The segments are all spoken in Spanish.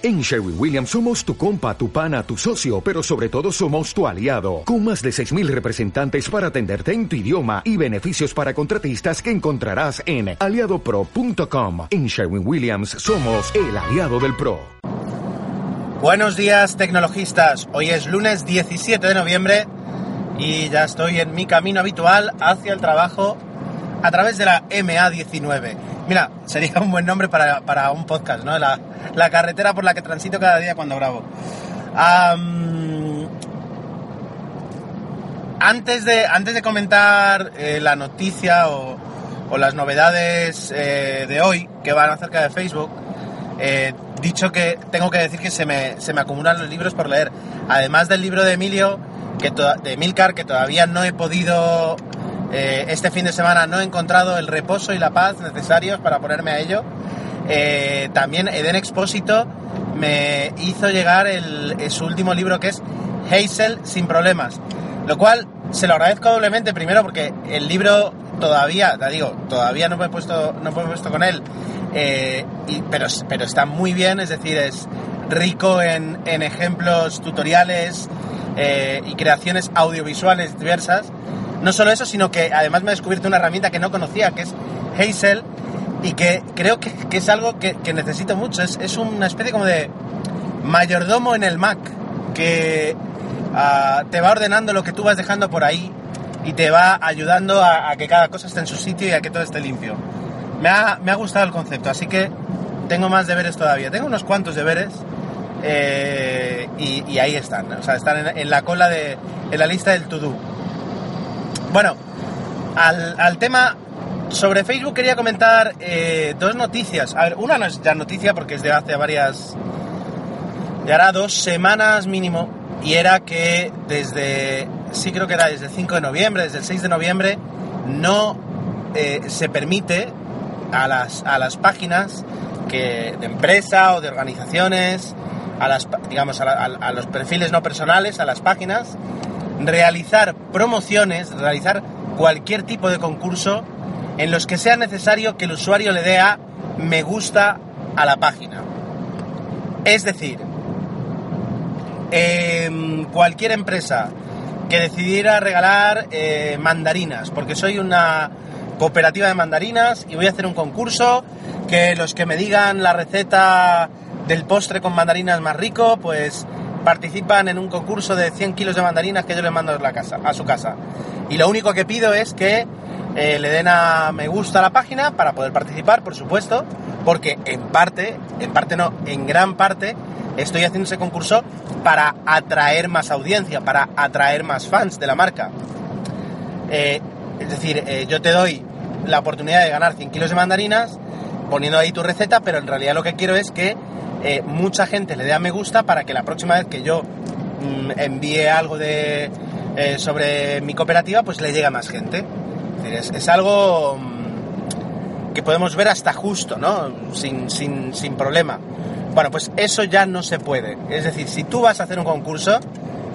En Sherwin Williams somos tu compa, tu pana, tu socio, pero sobre todo somos tu aliado, con más de 6.000 representantes para atenderte en tu idioma y beneficios para contratistas que encontrarás en aliadopro.com. En Sherwin Williams somos el aliado del PRO. Buenos días tecnologistas, hoy es lunes 17 de noviembre y ya estoy en mi camino habitual hacia el trabajo a través de la MA19. Mira, sería un buen nombre para, un podcast, ¿no? La, la, carretera por la que transito cada día cuando grabo. antes, de, antes de comentar eh, la noticia o, las novedades eh, de hoy que van acerca de Facebook, eh, dicho que tengo que decir que se me, se me acumulan los libros por leer. Además del libro de Emilio, que de Milcar, que todavía no he podido eh, este fin de semana no he encontrado el reposo y la paz necesarios para ponerme a ello. Eh, también Eden Expósito me hizo llegar su último libro que es Hazel sin problemas, lo cual se lo agradezco doblemente primero porque el libro todavía, te digo, todavía no me he puesto, no me he puesto con él, eh, pero, pero está muy bien, es decir, es rico en, ejemplos tutoriales y creaciones audiovisuales diversas no solo eso, sino que además me he descubierto una herramienta que no conocía, que es Hazel, y que creo que, es algo que, necesito mucho. Es, una especie como de mayordomo en el Mac, que ah, te va ordenando lo que tú vas dejando por ahí y te va ayudando a, que cada cosa esté en su sitio y a que todo esté limpio. Me ha, gustado el concepto, así que tengo más deberes todavía. Tengo unos cuantos deberes eh, y, ahí están. O sea, están en, la cola de en la lista del to-do. Bueno, al, tema sobre Facebook quería comentar eh, dos noticias. A ver, una no es ya noticia porque es de hace varias. de hará dos semanas mínimo. Y era que desde. sí creo que era desde el 5 de noviembre, desde el 6 de noviembre, no eh, se permite a las, a las páginas que, de empresa o de organizaciones, a las, digamos, a los perfiles no personales, a las páginas, realizar promociones, realizar cualquier tipo de concurso en los que sea necesario que el usuario le dé a me gusta a la página. Es decir, em, cualquier empresa que decidiera regalar eh, mandarinas, porque soy una cooperativa de mandarinas y voy a hacer un concurso que los que me digan la receta del postre con mandarinas más rico, pues participan en un concurso de 100 kilos de mandarinas que yo les mando a, la casa, a su casa. Y lo único que pido es que eh, le den a me gusta a la página para poder participar, por supuesto, porque en parte, en parte no, en gran parte, estoy haciendo ese concurso para atraer más audiencia, para atraer más fans de la marca. Eh, es decir, eh, yo te doy la oportunidad de ganar 100 kilos de mandarinas poniendo ahí tu receta, pero en realidad lo que quiero es que eh, mucha gente le dé a me gusta para que la próxima vez que yo mm, envíe algo de, eh, sobre mi cooperativa, pues le llegue a más gente. Es, algo mm, que podemos ver hasta justo, ¿no? Sin, sin, sin problema. Bueno, pues eso ya no se puede. Es decir, si tú vas a hacer un concurso,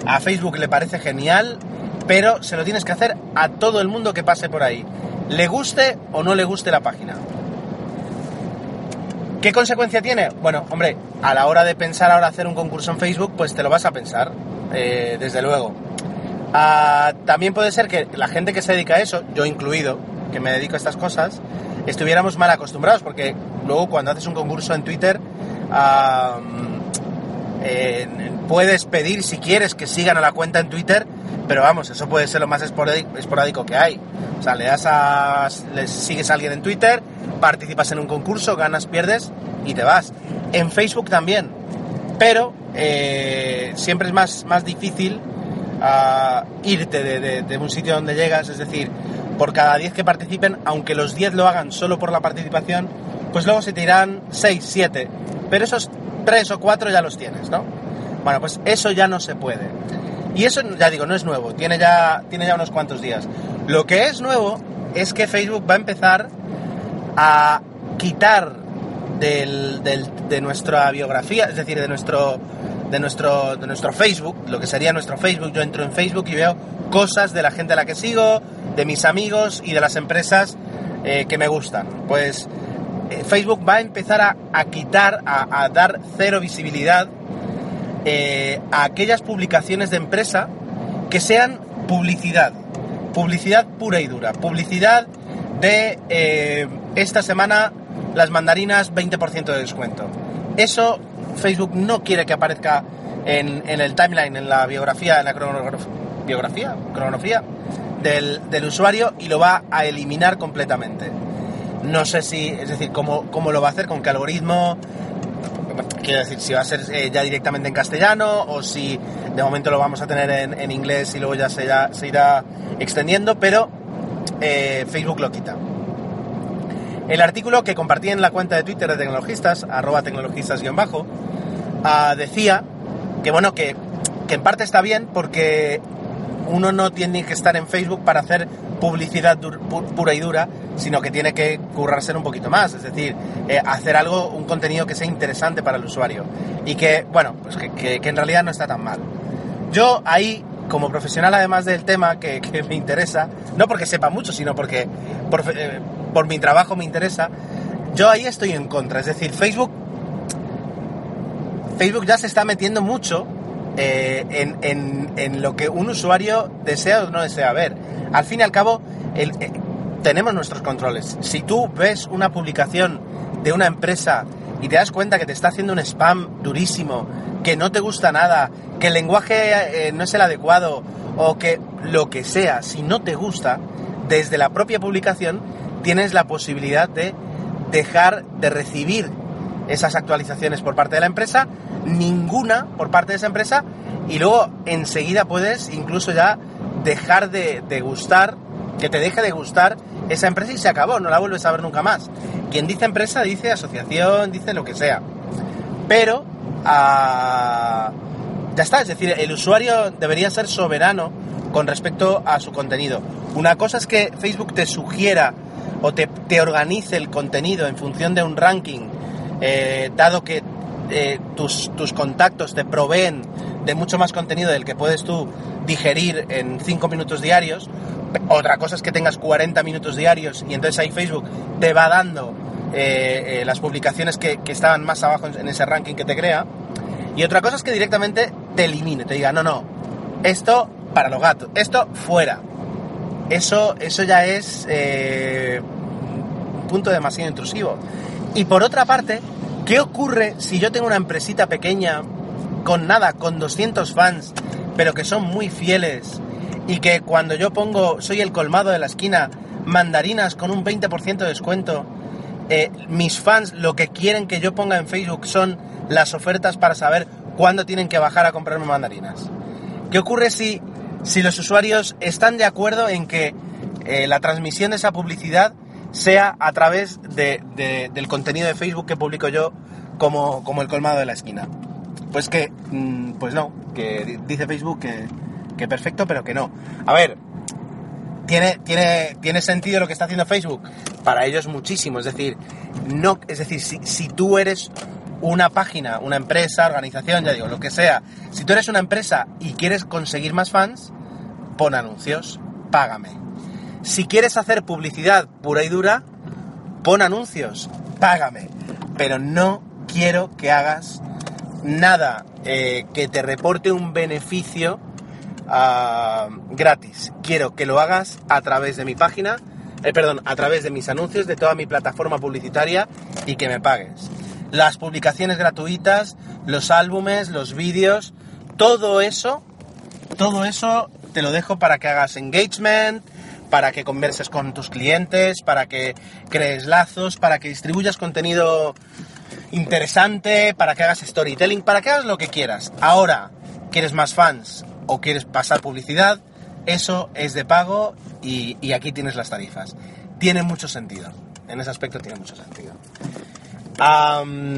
a Facebook le parece genial, pero se lo tienes que hacer a todo el mundo que pase por ahí. Le guste o no le guste la página. ¿Qué consecuencia tiene? Bueno, hombre, a la hora de pensar ahora hacer un concurso en Facebook, pues te lo vas a pensar, eh, desde luego. Ah, también puede ser que la gente que se dedica a eso, yo incluido, que me dedico a estas cosas, estuviéramos mal acostumbrados, porque luego cuando haces un concurso en Twitter, puedes pedir si quieres que sigan a la cuenta en Twitter, pero vamos, eso puede ser lo más esporádico que hay. O sea, le das a, le sigues a alguien en Twitter, participas en un concurso, ganas, pierdes y te vas. En Facebook también, pero eh, siempre es más, más difícil ah, irte de, un sitio donde llegas, es decir, por cada 10 que participen, aunque los 10 lo hagan solo por la participación, pues luego se te irán 6, 7, pero esos 3 o 4 ya los tienes, ¿no? Bueno, pues eso ya no se puede. Y eso, ya digo, no es nuevo, tiene ya, tiene ya unos cuantos días. Lo que es nuevo es que Facebook va a empezar a quitar de nuestra biografía, es decir, de nuestro, de, nuestro, de nuestro Facebook, lo que sería nuestro Facebook. Yo entro en Facebook y veo cosas de la gente a la que sigo, de mis amigos y de las empresas eh, que me gustan. Pues eh, Facebook va a empezar a, a quitar, a, a dar cero visibilidad eh, a aquellas publicaciones de empresa que sean publicidad, publicidad pura y dura, publicidad de eh, esta semana las mandarinas 20% de descuento. Eso Facebook no quiere que aparezca en, el timeline, en la biografía, en la cronografía, biografía, cronografía del, del usuario y lo va a eliminar completamente. No sé si, es decir, cómo, cómo lo va a hacer, con qué algoritmo, quiero decir, si va a ser eh, ya directamente en castellano o si de momento lo vamos a tener en, inglés y luego ya se, irá, extendiendo, pero eh, Facebook lo quita. El artículo que compartí en la cuenta de Twitter de Tecnologistas, arroba tecnologistas-bajo, ah, decía que bueno, que en parte está bien porque uno no tiene que estar en Facebook para hacer publicidad pura y dura, sino que tiene que currárselo un poquito más, es decir, eh, hacer algo, un contenido que sea interesante para el usuario y que, bueno, pues que, en realidad no está tan mal. Yo ahí, como profesional además del tema que, que me interesa, no porque sepa mucho, sino porque por, eh, por mi trabajo me interesa, yo ahí estoy en contra, es decir, Facebook Facebook ya se está metiendo mucho eh, en, en- en lo que un usuario desea o no desea ver. Al fin y al cabo, eh, tenemos nuestros controles. Si tú ves una publicación de una empresa y te das cuenta que te está haciendo un spam durísimo, que no te gusta nada, que el lenguaje eh, no es el adecuado o que lo que sea, si no te gusta, desde la propia publicación tienes la posibilidad de dejar de recibir esas actualizaciones por parte de la empresa, ninguna por parte de esa empresa, y luego enseguida puedes incluso ya dejar de, gustar, que te deje de gustar esa empresa y se acabó, no la vuelves a ver nunca más. Quien dice empresa dice asociación, dice lo que sea. Pero ah, ya está, es decir, el usuario debería ser soberano con respecto a su contenido. Una cosa es que Facebook te sugiera o te, te organice el contenido en función de un ranking, eh, dado que eh, tus, tus contactos te proveen de mucho más contenido del que puedes tú digerir en 5 minutos diarios. Otra cosa es que tengas 40 minutos diarios y entonces ahí Facebook te va dando eh, las publicaciones que, que estaban más abajo en, ese ranking que te crea. Y otra cosa es que directamente te elimine, te diga, no, no, esto para los gatos, esto fuera. Eso, eso ya es un punto demasiado intrusivo. Y por otra parte, ¿qué ocurre si yo tengo una empresita pequeña con nada, con 200 fans, pero que son muy fieles y que cuando yo pongo, soy el colmado de la esquina, mandarinas con un 20% de descuento, eh, mis fans lo que quieren que yo ponga en Facebook son las ofertas para saber cuándo tienen que bajar a comprarme mandarinas? ¿Qué ocurre si, si los usuarios están de acuerdo en que eh, la transmisión de esa publicidad sea a través de- de- del contenido de Facebook que publico yo como, como el colmado de la esquina? Pues que, mm, pues no, que di- dice Facebook que, que perfecto, pero que no. A ver, tiene, tiene, tiene sentido lo que está haciendo Facebook. Para ellos muchísimo. Es decir, no, es decir, si, si tú eres una página, una empresa, organización, ya digo, lo que sea, si tú eres una empresa y quieres conseguir más fans, pon anuncios, págame. Si quieres hacer publicidad pura y dura, pon anuncios, págame. Pero no quiero que hagas nada eh, que te reporte un beneficio ah, gratis. Quiero que lo hagas a través de mi página, eh, perdón, a través de mis anuncios, de toda mi plataforma publicitaria y que me pagues. Las publicaciones gratuitas, los álbumes, los vídeos, todo eso, todo eso te lo dejo para que hagas engagement, para que converses con tus clientes, para que crees lazos, para que distribuyas contenido interesante, para que hagas storytelling, para que hagas lo que quieras. Ahora, ¿quieres más fans o quieres pasar publicidad? Eso es de pago y, aquí tienes las tarifas. Tiene mucho sentido. En ese aspecto tiene mucho sentido.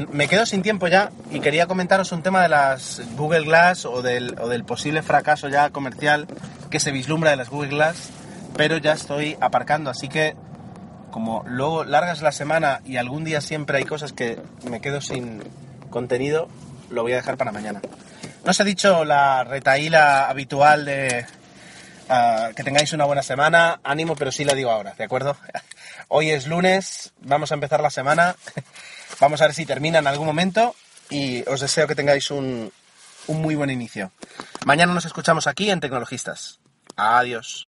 Me quedo sin tiempo ya y quería comentaros un tema de las Google Glass o del, o del posible fracaso ya comercial que se vislumbra de las Google Glass, pero ya estoy aparcando, así que como luego largas la semana y algún día siempre hay cosas que me quedo sin contenido, lo voy a dejar para mañana. No os he dicho la retaíla habitual de, Ah, que tengáis una buena semana. Ánimo, pero sí la digo ahora, ¿de acuerdo? Hoy es lunes, vamos a empezar la semana. Vamos a ver si termina en algún momento y os deseo que tengáis un, un muy buen inicio. Mañana nos escuchamos aquí en Tecnologistas. Adiós.